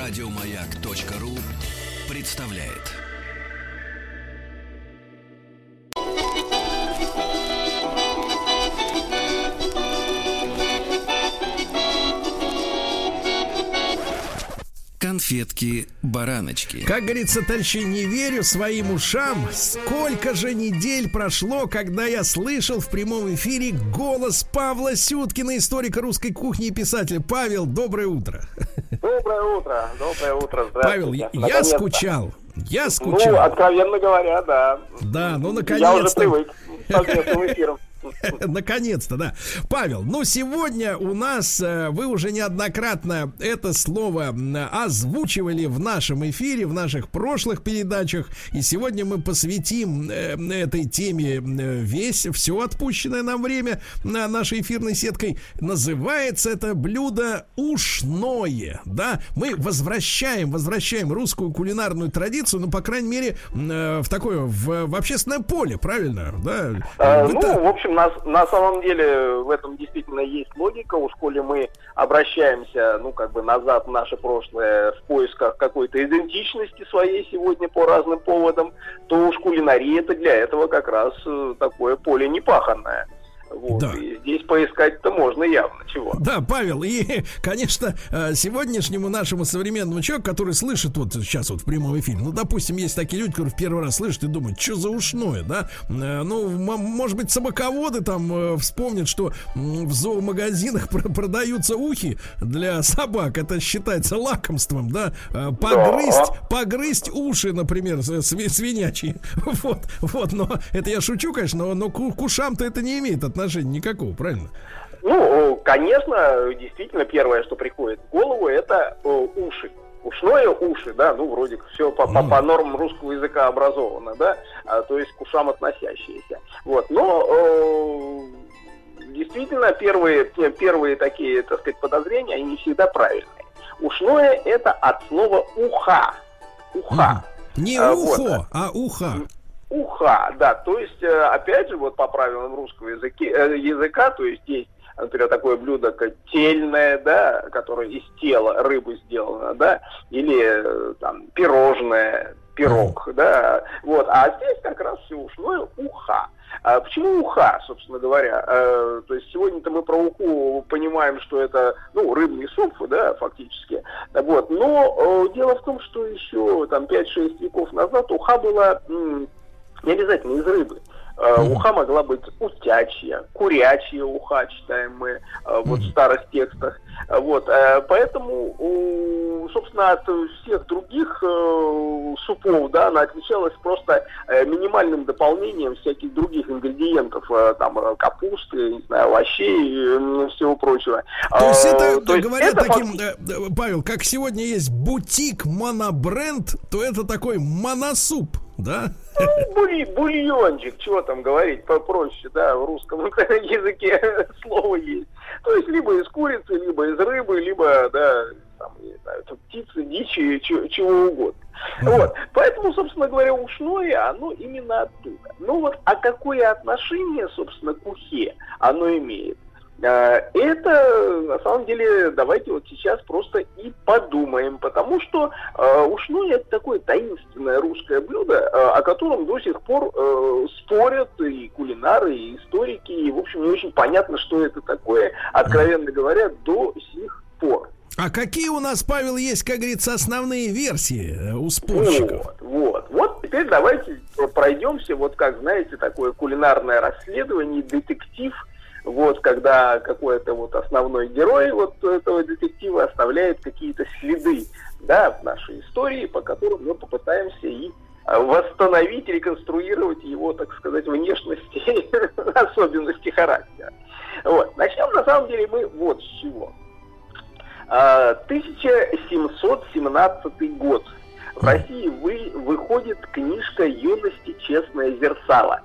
Радиомаяк.ру представляет. Конфетки-бараночки. Как говорится, товарищи, не верю своим ушам. Сколько же недель прошло, когда я слышал в прямом эфире голос Павла Сюткина, историка русской кухни и писателя. Павел, доброе утро. Доброе утро, доброе утро. Павел, я скучал. Я скучал. Ну, откровенно говоря, да. Да, ну наконец-то. Я уже привык к совместным эфирам. Наконец-то, да. Павел, ну сегодня у нас, э, вы уже неоднократно это слово озвучивали в нашем эфире, в наших прошлых передачах. И сегодня мы посвятим э, этой теме э, весь, все отпущенное нам время на нашей эфирной сеткой. Называется это блюдо ушное, да. Мы возвращаем, возвращаем русскую кулинарную традицию, ну, по крайней мере, в такое, в, в общественное поле, правильно? Да? А, ну, в общем, общем, на, самом деле в этом действительно есть логика. Уж коли мы обращаемся, ну, как бы назад в наше прошлое в поисках какой-то идентичности своей сегодня по разным поводам, то уж кулинария это для этого как раз э, такое поле непаханное. Вот. Да. И здесь поискать-то можно явно чего. Да, Павел, и, конечно, э, сегодняшнему нашему современному человеку, который слышит вот сейчас вот в прямом эфире, ну, допустим, есть такие люди, которые в первый раз слышат и думают, что за ушное, да? Э, ну, может быть, собаководы там э, вспомнят, что в зоомагазинах продаются ухи для собак, это считается лакомством, да? Погрызть, да. погрызть уши, например, свинячьи. Вот, вот, но это я шучу, конечно, но, но к ушам-то это не имеет отношения отношения никакого, правильно? Ну, конечно, действительно, первое, что приходит в голову, это уши. Ушное уши, да, ну, вроде все по, по, по нормам русского языка образовано, да, а, то есть к ушам относящиеся. Вот, но э, действительно, первые, первые такие, так сказать, подозрения, они не всегда правильные. Ушное это от слова уха. Уха. Не а, ухо, вот. а уха уха, да, то есть, э, опять же, вот по правилам русского языка, э, языка то есть есть, например, такое блюдо, как тельное, да, которое из тела рыбы сделано, да, или э, там пирожное, пирог, да, вот, а здесь как раз все ушное уха. А почему уха, собственно говоря? Э, то есть сегодня-то мы про уху понимаем, что это, ну, рыбный суп, да, фактически. Вот. Но э, дело в том, что еще там 5-6 веков назад уха была не обязательно из рыбы. Mm-hmm. Уха могла быть утячья, курячья уха, читаем мы э, вот mm-hmm. в старых текстах. Вот, э, поэтому, собственно, от всех других супов, да, она отличалась просто минимальным дополнением всяких других ингредиентов, там, капусты, не знаю, овощей и всего прочего. То есть это, то есть говоря это таким, факт... Павел, как сегодня есть бутик монобренд, то это такой моносуп да? Ну, буль, бульончик, чего там говорить попроще, да, в русском языке слово есть. То есть либо из курицы, либо из рыбы, либо, да, там, не знаю, птицы, дичи, чего, чего угодно. Вот. Поэтому, собственно говоря, ушное, оно именно оттуда. Ну вот, а какое отношение, собственно, к ухе оно имеет? Э, это, на самом деле, давайте вот сейчас просто и подумаем, потому что э, ушное это такое таинственное русское блюдо, э, о котором до сих пор э, спорят и кулинары, и историки, и, в общем, не очень понятно, что это такое, откровенно говоря, до сих пор. А какие у нас, Павел, есть, как говорится, основные версии э, у спорщиков? Вот, вот. Вот теперь давайте пройдемся, вот как, знаете, такое кулинарное расследование, детектив – вот, когда какой-то вот основной герой вот этого детектива оставляет какие-то следы, да, в нашей истории, по которым мы попытаемся и а, восстановить, реконструировать его, так сказать, внешности, особенности характера. Вот. Начнем, на самом деле, мы вот с чего. 1717 а, год. В России вы, выходит книжка «Юности честное зерцало».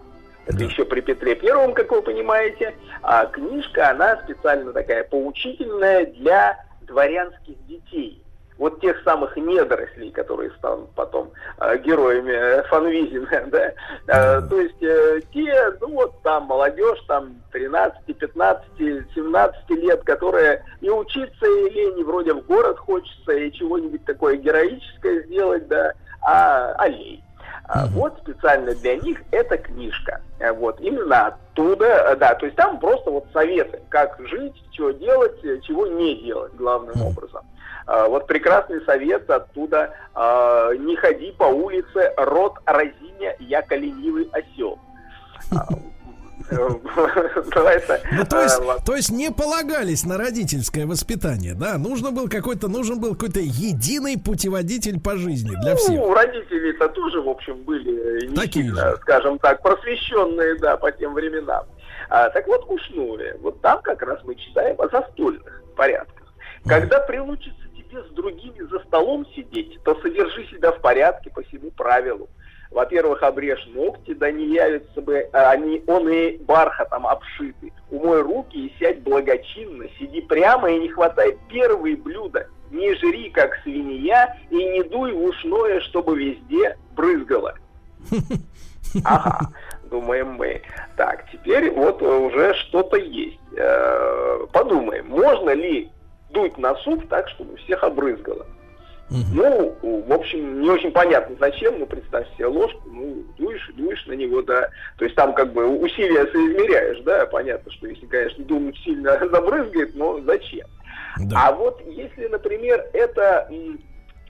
Это да. еще при Петре Первом, как вы понимаете. А книжка, она специально такая поучительная для дворянских детей. вот тех самых недорослей, которые станут потом э, героями э, Фанвизина, да, э, то есть э, те, ну вот там молодежь, там 13, 15, 17 лет, которые и учиться и лень, и вроде в город хочется, и чего-нибудь такое героическое сделать, да, а аллей. А вот специально для них эта книжка. Э, вот именно оттуда, э, да, то есть там просто вот советы, как жить, что делать, э, чего не делать главным образом. А, вот прекрасный совет оттуда. А, не ходи по улице, рот разиня, я ленивый осел. Ну, то есть, то есть не полагались на родительское воспитание, да? Нужно был какой-то, нужен был какой-то единый путеводитель по жизни для всех. Ну, родители-то тоже, в общем, были Такие же. скажем так, просвещенные, да, по тем временам. А, так вот, Кушнули, вот там как раз мы читаем о застольных порядках. Когда приучится тебе с другими за столом сидеть, то содержи себя в порядке по всему правилу. Во-первых, обрежь ногти, да не явятся бы а, они, он и бархатом обшиты. Умой руки и сядь благочинно, сиди прямо и не хватай первые блюда. Не жри, как свинья, и не дуй в ушное, чтобы везде брызгало. Ага, думаем мы. Так, теперь вот уже что-то есть. Э, подумаем, можно ли дуть на суп так, чтобы всех обрызгало. Угу. Ну, в общем, не очень понятно, зачем, ну, представь себе ложку, ну, дуешь, дуешь на него, да. То есть там как бы усилия соизмеряешь, да, понятно, что если, конечно, дунуть сильно забрызгает, но зачем? Да. А вот если, например, это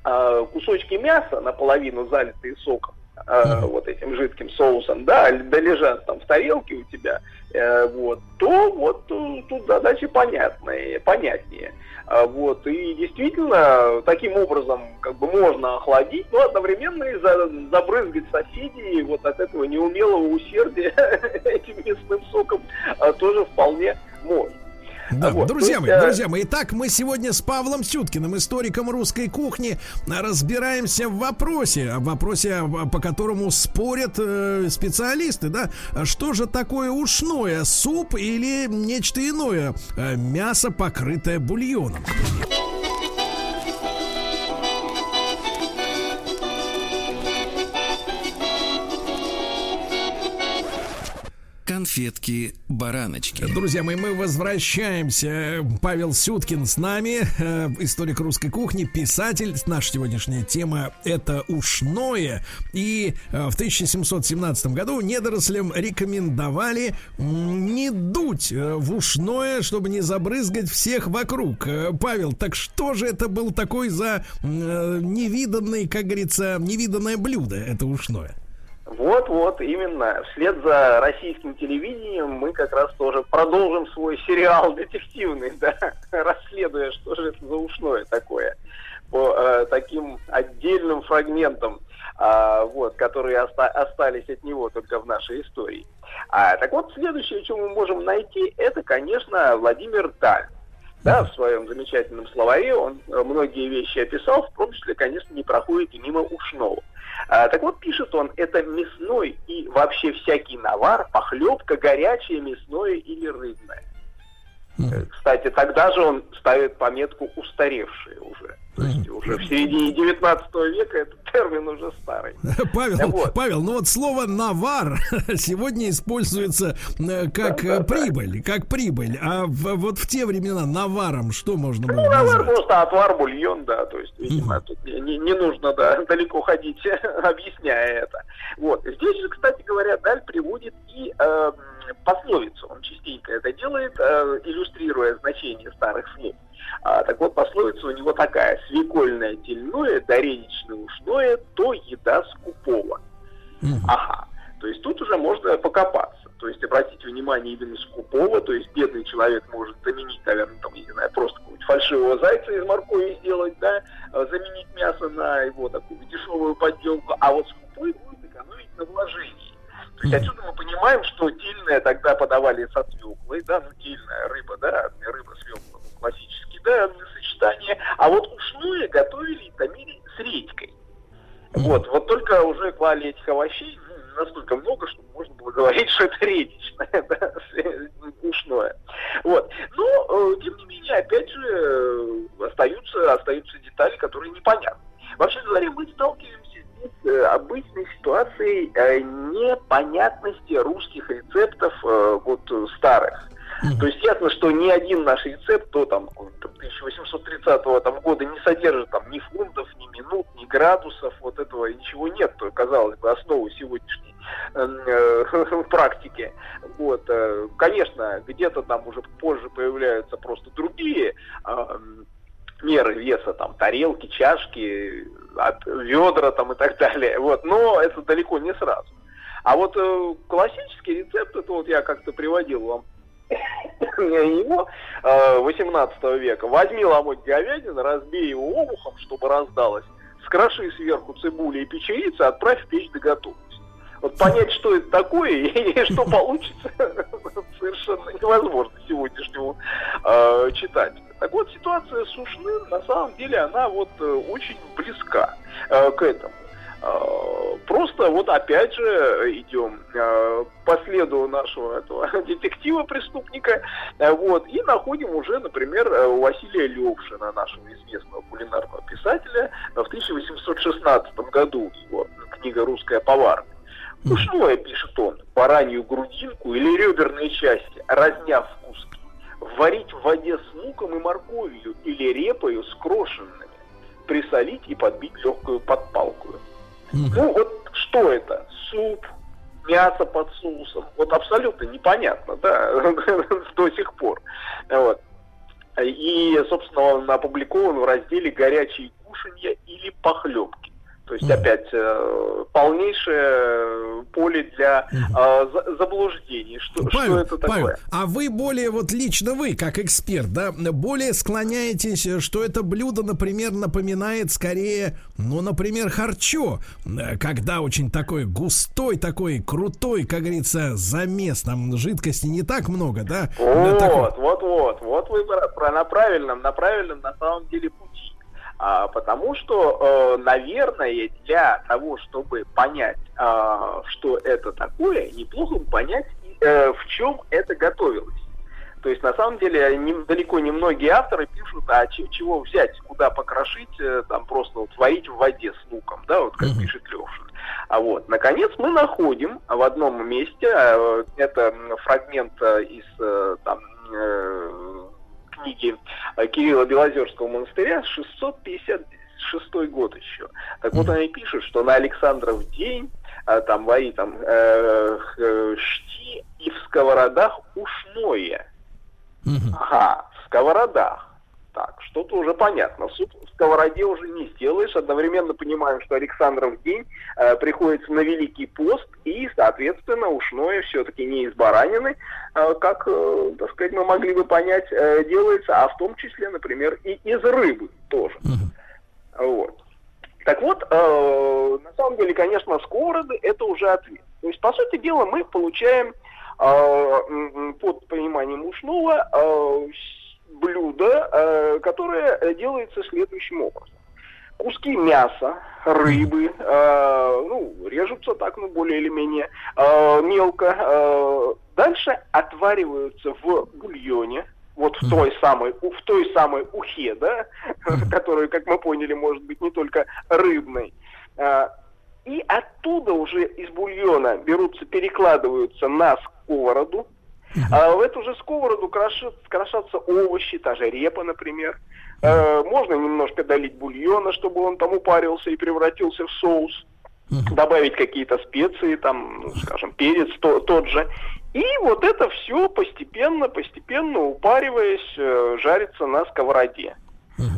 э, кусочки мяса, наполовину залитые соком, э, вот этим жидким соусом, да, да лежат там в тарелке у тебя, э, вот, то вот тут задача понятная, понятнее. А, вот, и действительно, таким образом как бы можно охладить, но одновременно и за, забрызгать соседей вот от этого неумелого усердия этим мясным соком а, тоже вполне можно. Да, вот, друзья мои, есть, друзья мои, итак, мы сегодня с Павлом Сюткиным, историком русской кухни, разбираемся в вопросе, в вопросе, по которому спорят э, специалисты, да, что же такое ушное, суп или нечто иное, э, мясо, покрытое бульоном, конфетки-бараночки. Друзья мои, мы возвращаемся. Павел Сюткин с нами, э, историк русской кухни, писатель. Наша сегодняшняя тема – это ушное. И э, в 1717 году недорослям рекомендовали не дуть э, в ушное, чтобы не забрызгать всех вокруг. Павел, так что же это был такой за невиданный, как говорится, невиданное блюдо, это ушное? Вот-вот, именно. Вслед за российским телевидением мы как раз тоже продолжим свой сериал детективный, да, расследуя, что же это за ушное такое, по э, таким отдельным фрагментам, э, вот, которые оста- остались от него только в нашей истории. А, так вот, следующее, что мы можем найти, это, конечно, Владимир Даль. Да, в своем замечательном словаре он э, многие вещи описал, в том числе, конечно, не проходит мимо ушного. А, так вот, пишет он, это мясной и вообще всякий навар, похлебка горячее, мясное или рыбное. Кстати, тогда же он ставит пометку устаревшие уже. То есть уже в середине 19 века этот термин уже старый. Павел, вот. Павел, ну вот слово навар сегодня используется э, как да, да, прибыль, да. как прибыль. А в, вот в те времена наваром что можно было ну, назвать? Навар просто отвар, бульон, да. То есть, видимо, тут не, не нужно да, далеко ходить, объясняя это. Вот. Здесь же, кстати говоря, Даль приводит и э, пословицу. Он частенько это делает, э, иллюстрируя значение старых слов. А, так вот, пословица у него такая. Свекольное тельное, дореничное ушное, то еда скупого. Угу. Ага. То есть тут уже можно покопаться. То есть обратить внимание именно скупого, то есть бедный человек может заменить, наверное, там, не знаю, просто какого-нибудь фальшивого зайца из моркови сделать, да, а, заменить мясо на его такую дешевую подделку, а вот скупой будет экономить на вложении. То есть отсюда мы понимаем, что тильное тогда подавали со свеклой, да, ну тильная рыба, да, рыба свекла, ну, классический, да, сочетание, а вот ушное готовили и томили с редькой. Вот, вот только уже клали этих овощей ну, настолько много, что можно было говорить, что это редичное, да, ушное. Вот. Но, тем не менее, опять же, остаются, остаются детали, которые непонятны. Вообще говоря, мы сталкиваемся обычной ситуацией непонятности русских рецептов вот старых. То есть ясно, что ни один наш рецепт до там, 1830 там, года не содержит там ни фунтов, ни минут, ни градусов, вот этого ничего нет, то, казалось бы, основы сегодняшней э, практики. Вот, э, конечно, где-то там уже позже появляются просто другие э, меры веса, там, тарелки, чашки, от, ведра там и так далее. Вот, но это далеко не сразу. А вот э, классический рецепт, это вот я как-то приводил вам его 18 э, века. Возьми ломоть говядины, разбей его обухом, чтобы раздалось, скроши сверху цибули и печерицы, отправь в печь до готовности. Вот понять, что это такое и что получится, совершенно невозможно сегодняшнему э, читателю. Так вот, ситуация с Ушным, на самом деле, она вот э, очень близка э, к этому. Э, просто вот опять же идем э, по следу нашего этого детектива-преступника, вот, и находим уже, например, Василия Левшина, нашего известного кулинарного писателя, в 1816 году его книга «Русская поварня». Ушное, пишет он, баранью грудинку или реберные части, разняв в куски, варить в воде с луком и морковью или репою с крошенными, присолить и подбить легкую подпалку. Ну вот что это? Суп, мясо под соусом. Вот абсолютно непонятно, да, до сих пор. Вот. И, собственно, он опубликован в разделе «Горячие кушанья или похлебки». То есть, опять, э, полнейшее поле для э, заблуждений. Что, Павел, что это такое? Павел, а вы более, вот лично вы, как эксперт, да, более склоняетесь, что это блюдо, например, напоминает скорее, ну, например, харчо, когда очень такой густой, такой крутой, как говорится, замес, там жидкости не так много, да? Вот, такой... вот, вот, вот вы про, на правильном, на правильном, на самом деле, пути. А, потому что, э, наверное, для того, чтобы понять, э, что это такое, неплохо бы понять, э, в чем это готовилось. То есть, на самом деле, не, далеко не многие авторы пишут, а чего взять, куда покрошить, э, там просто вот варить в воде с луком, да, вот как пишет Левшин. А вот, наконец, мы находим в одном месте, это фрагмент из там, книги э, Кирилла Белозерского монастыря 656 год еще. Так вот они пишут, что на Александров день э, там вари там э, э, шти и в сковородах ушное. Ага, в сковородах. Так, что-то уже понятно. Суп в сковороде уже не сделаешь. Одновременно понимаем, что Александров день э, приходится на Великий пост, и, соответственно, ушное все-таки не из баранины, э, как, э, так сказать, мы могли бы понять, э, делается, а в том числе, например, и из рыбы тоже. Вот. Так вот, э, на самом деле, конечно, сковороды это уже ответ. То есть, по сути дела, мы получаем э, под пониманием ушного э, блюдо, э, которое делается следующим образом. Куски мяса, рыбы, э, ну, режутся так, ну, более или менее э, мелко. Э, дальше отвариваются в бульоне, вот в той самой, в той самой ухе, да, которая, как мы поняли, может быть не только рыбной. И оттуда уже из бульона берутся, перекладываются на сковороду, а в эту же сковороду крошат, крошатся овощи, та же репа, например. Э, можно немножко долить бульона, чтобы он там упарился и превратился в соус. Добавить какие-то специи, там, ну, скажем, перец то, тот же. И вот это все постепенно, постепенно упариваясь, э, жарится на сковороде.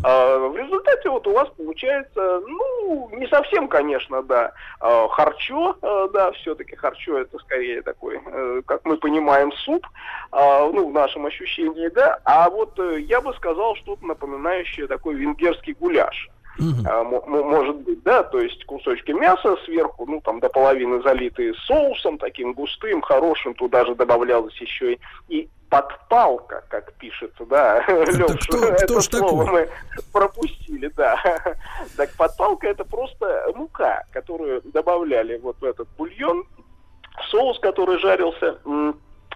А, в результате вот у вас получается, ну, не совсем, конечно, да, а, харчо, а, да, все-таки харчо это скорее такой, э, как мы понимаем, суп, ну, в нашем ощущении, да, а вот э, я бы сказал что-то напоминающее такой венгерский гуляш. Uh-huh. может быть, да, то есть кусочки мяса сверху, ну, там до половины залитые соусом таким густым, хорошим, туда же добавлялось еще и, и подпалка, как пишется, да, Леш, кто, это кто слово такой? мы пропустили, да. Так подпалка это просто мука, которую добавляли вот в этот бульон, соус, который жарился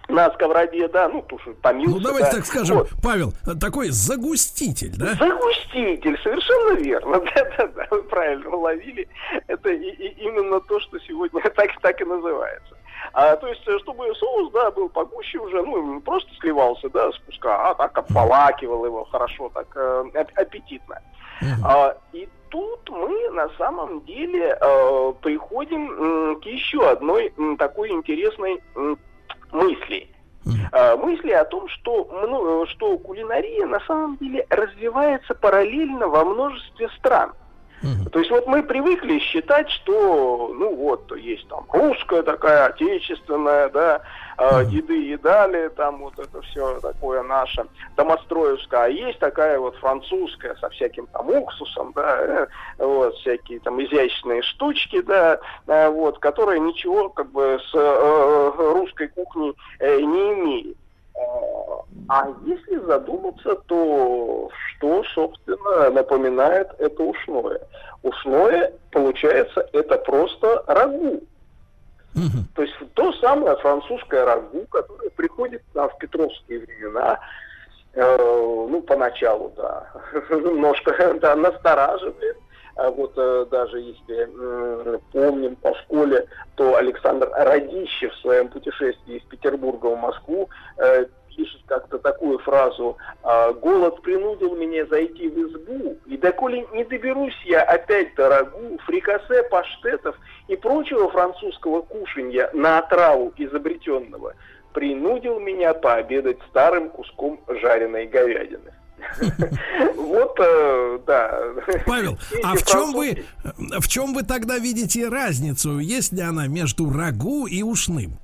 на сковороде, да, ну, туши помился. Ну, давайте да. так скажем, вот. Павел, такой загуститель, да? Загуститель, совершенно верно. Да-да-да, вы правильно уловили. Это и, и именно то, что сегодня так, так и называется. А, то есть, чтобы соус, да, был погуще уже, ну, просто сливался, да, с куска, а так обволакивал его хорошо, так э, аппетитно. Uh-huh. А, и тут мы на самом деле э, приходим э, к еще одной э, такой интересной э, мысли. Uh, мысли о том, что, ну, что кулинария на самом деле развивается параллельно во множестве стран. То есть вот мы привыкли считать, что, ну вот, есть там русская такая, отечественная, да, uh-huh. еды едали, там вот это все такое наше, домостроевское, а есть такая вот французская со всяким там уксусом, да, э, вот, всякие там изящные штучки, да, э, вот, которые ничего как бы с э, русской кухней э, не имеют. А если задуматься, то собственно, напоминает это ушное? Ушное, получается, это просто рагу. Угу. То есть то самое французское рагу, которое приходит нам в петровские времена, э, ну, поначалу, да, немножко да, настораживает. А вот э, даже если э, помним по школе, то Александр Радищев в своем путешествии из Петербурга в Москву э, пишет как-то такую фразу «А, «Голод принудил меня зайти в избу, и доколе не доберусь я опять до рагу, фрикасе, паштетов и прочего французского кушанья на отраву изобретенного, принудил меня пообедать старым куском жареной говядины». Вот, э, да. Павел, а в чем вы, в чем вы тогда видите разницу, есть ли она между рагу и ушным?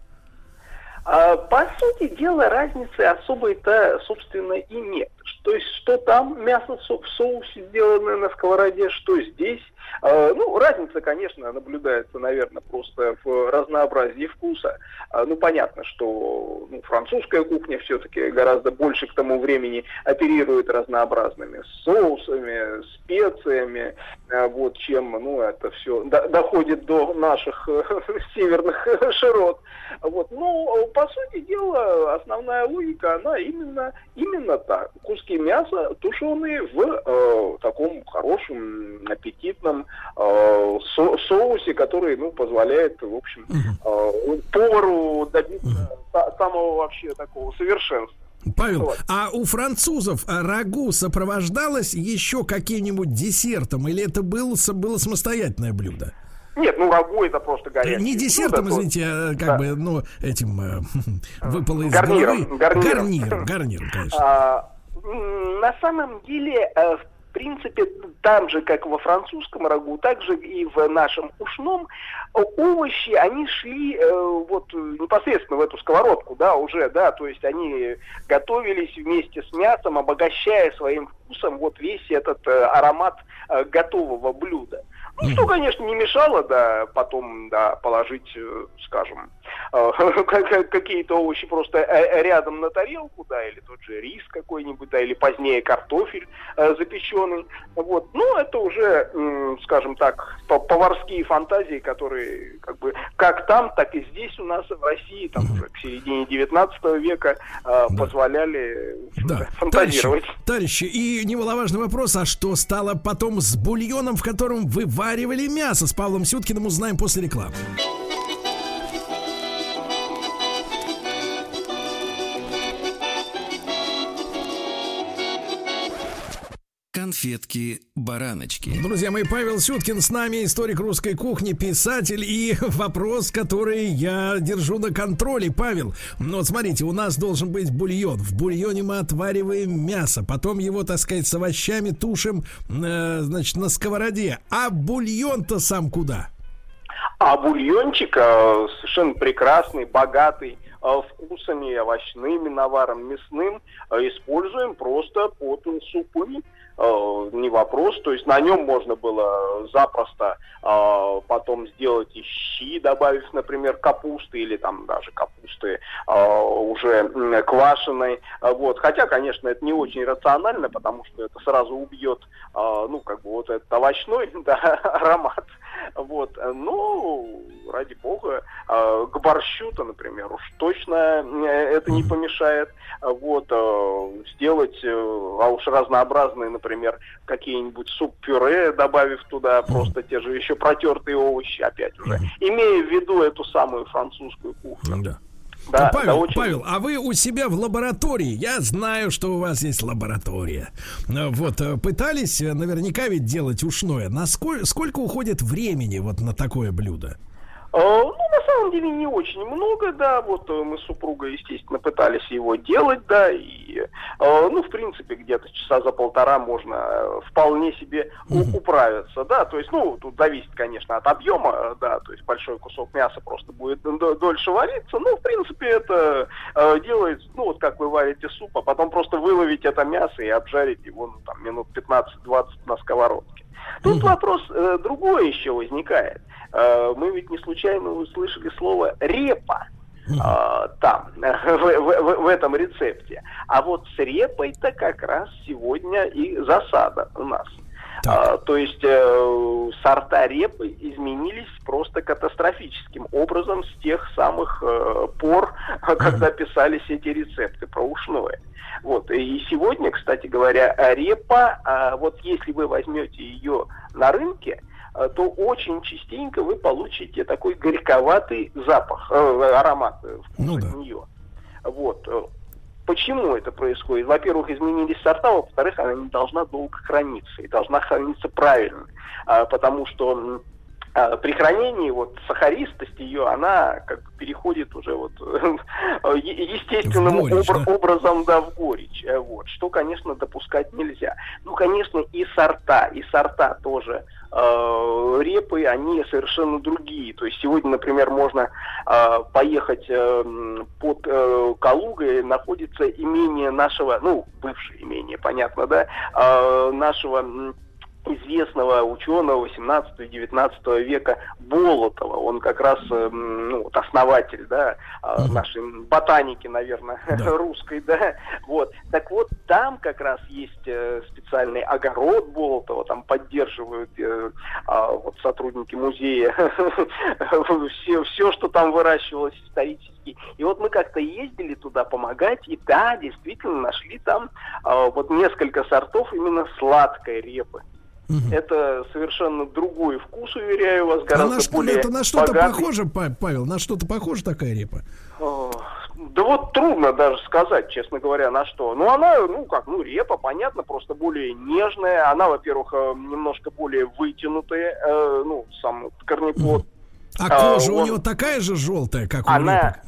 А, по сути дела, разницы особой-то, собственно, и нет. То есть, что там мясо в соусе сделанное на сковороде, что здесь. А, ну, разница, конечно, наблюдается, наверное, просто в разнообразии вкуса. А, ну, понятно, что ну, французская кухня все-таки гораздо больше к тому времени оперирует разнообразными соусами, специями, вот, чем, ну, это все доходит до наших северных широт. Вот. Но, по сути дела, основная логика, она именно, именно так. Куски мяса тушеные в э, таком хорошем, аппетитном э, со соусе, который, ну, позволяет, в общем, э, повару добиться самого вообще такого совершенства. Павел, вот. а у французов рагу сопровождалось еще каким-нибудь десертом, или это было, было самостоятельное блюдо? Нет, ну рагу это просто горячее. Не десертом, ну, извините, а как да. бы, ну, этим э, выпало из гарниром, головы. Гарниром. Гарниром, гарниром, конечно. А, на самом деле, э, в принципе, там же, как во французском рагу, так же и в нашем ушном, овощи, они шли э, вот непосредственно в эту сковородку, да, уже, да, то есть они готовились вместе с мясом, обогащая своим вкусом вот весь этот э, аромат э, готового блюда. Ну, что, конечно, не мешало, да, потом, да, положить, э, скажем, э, какие-то овощи просто э, рядом на тарелку, да, или тот же рис какой-нибудь, да, или позднее картофель запеченный. Вот. Ну, это уже, скажем так, поварские фантазии, которые как бы как там, так и здесь у нас в России, там уже к середине 19 века позволяли да. фантазировать. Товарищи, товарищи, и немаловажный вопрос, а что стало потом с бульоном, в котором вы варивали мясо с Павлом Сюткиным, узнаем после рекламы. Конфетки-бараночки. Друзья мои, Павел Сюткин с нами, историк русской кухни, писатель. И вопрос, который я держу на контроле. Павел, ну вот смотрите, у нас должен быть бульон. В бульоне мы отвариваем мясо, потом его, так сказать, с овощами тушим, э, значит, на сковороде. А бульон-то сам куда? А бульончик э, совершенно прекрасный, богатый э, вкусами овощными, наваром мясным, э, используем просто под Э, не вопрос. То есть на нем можно было запросто э, потом сделать и щи, добавив, например, капусты или там даже капусты э, уже квашеной. Вот. Хотя, конечно, это не очень рационально, потому что это сразу убьет, э, ну, как бы вот этот овощной да, аромат. Вот. Ну, ради бога, э, к борщу-то, например, уж точно это не помешает. Вот, сделать, а уж разнообразные, например, какие-нибудь суп-пюре, добавив туда просто те же еще протертые овощи, опять уже, имея в виду эту самую французскую кухню. Да. Да, Павел, очень... Павел, а вы у себя в лаборатории, я знаю, что у вас есть лаборатория. Вот, э, пытались э, наверняка ведь делать ушное. Насколько, сколько уходит времени вот на такое блюдо? Э, ну, на самом деле не очень много, да, вот э, мы с супругой, естественно, пытались его делать, да, и, э, ну, в принципе, где-то часа за полтора можно вполне себе управиться, да, то есть, ну, тут зависит, конечно, от объема, да, то есть большой кусок мяса просто будет дольше вариться, но, в принципе, это делается, ну, вот как вы варите суп, а потом просто выловить это мясо и обжарить его, ну, там, минут 15-20 на сковородке. Тут вопрос э, другой еще возникает. Э, мы ведь не случайно услышали слово репа э, там, в, в, в этом рецепте. А вот с репой-то как раз сегодня и засада у нас. А, то есть э, сорта репы изменились просто катастрофическим образом с тех самых э, пор, когда писались эти рецепты про ушное. Вот. И сегодня, кстати говоря, репа, э, вот если вы возьмете ее на рынке, Э, то очень частенько вы получите такой горьковатый запах, э, аромат э, ну, да. нее. Вот. Почему это происходит? Во-первых, изменились сорта, во-вторых, она не должна долго храниться и должна храниться правильно, а, потому что при хранении вот сахаристость ее, она как бы переходит уже вот естественным горечь, обра- да? образом да, в горечь. Вот, что, конечно, допускать нельзя. Ну, конечно, и сорта, и сорта тоже э, репы, они совершенно другие. То есть сегодня, например, можно э, поехать э, под э, Калугой, находится имение нашего, ну, бывшее имение, понятно, да, э, нашего известного ученого 18-19 века Болотова. Он как раз э, ну, основатель да, угу. нашей ботаники, наверное, да. русской. Да? Вот. Так вот, там как раз есть э, специальный огород Болотова, там поддерживают а, вот, сотрудники музея все, все, что там выращивалось исторически. И вот мы как-то ездили туда помогать, и да, действительно нашли там а, вот несколько сортов именно сладкой репы. Угу. Это совершенно другой вкус, уверяю вас, гораздо а на что, более Это на что-то похоже, Павел? На что-то похоже такая репа? Да вот трудно даже сказать, честно говоря, на что. Ну, она, ну, как, ну, репа, понятно, просто более нежная. Она, во-первых, э, немножко более вытянутая, э, ну, сам корнеплод. А, а кожа он... у него такая же желтая, как у она, репы?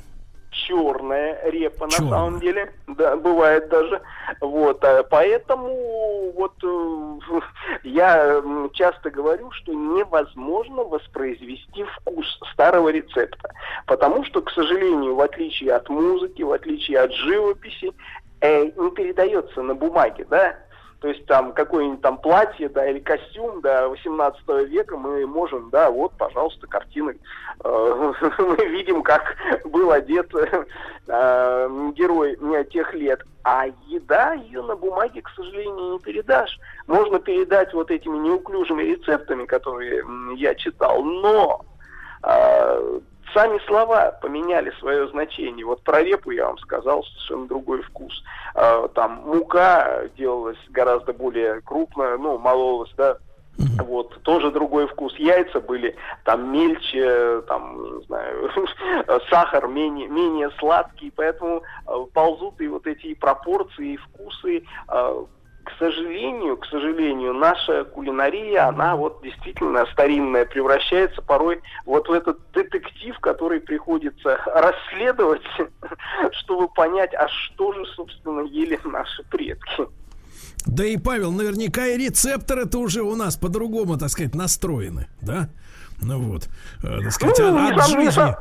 Черная репа Черная. на самом деле, да, бывает даже. Вот, а поэтому вот э, я часто говорю, что невозможно воспроизвести вкус старого рецепта, потому что, к сожалению, в отличие от музыки, в отличие от живописи, э, не передается на бумаге, да, то есть там какое-нибудь там платье, да, или костюм, да, 18 века мы можем, да, вот, пожалуйста, картины. Э, мы видим, как был одет э, герой тех лет. А еда ее на бумаге, к сожалению, не передашь. Можно передать вот этими неуклюжими рецептами, которые я читал, но э, Сами слова поменяли свое значение. Вот про репу я вам сказал совершенно другой вкус. А, там мука делалась гораздо более крупная, ну, мололась, да, вот, тоже другой вкус. Яйца были там мельче, там, не знаю, сахар менее, менее сладкий, поэтому э, ползут и вот эти пропорции, и вкусы э, к сожалению, к сожалению, наша кулинария, она вот действительно старинная, превращается порой вот в этот детектив, который приходится расследовать, чтобы понять, а что же, собственно, ели наши предки. Да и, Павел, наверняка и рецепторы-то уже у нас по-другому, так сказать, настроены, да? Ну вот, э, так сказать, ну, от, от жизни.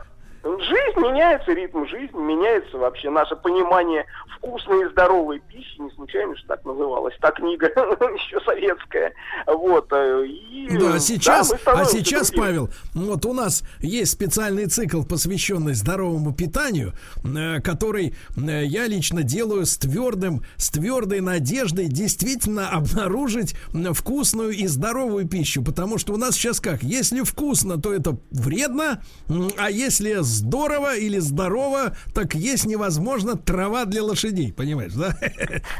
Жизнь меняется, ритм жизни меняется вообще. Наше понимание вкусной и здоровой пищи, не случайно, что так называлась та книга, еще советская. Вот. Э, и И, да, сейчас, мы а сейчас, другими. Павел, вот у нас есть специальный цикл, посвященный здоровому питанию, э, который э, я лично делаю с твердым, с твердой надеждой действительно обнаружить вкусную и здоровую пищу, потому что у нас сейчас как, если вкусно, то это вредно, а если здорово или здорово, так есть невозможно трава для лошадей, понимаешь, да?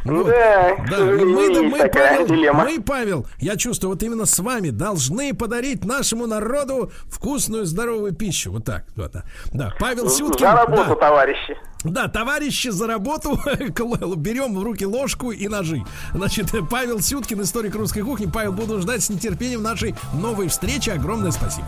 Ну Вот. да, Да, мы, мы, Павел, дилемма. мы, Павел, я чувствую, вот именно с вами должны подарить нашему народу вкусную, здоровую пищу. Вот так. Вот, да. да, Павел Сюткин. За работу, да, товарищи. да, товарищи, за работу. Берем в руки ложку и ножи. Значит, Павел Сюткин, историк русской кухни. Павел, буду ждать с нетерпением нашей новой встречи. Огромное спасибо.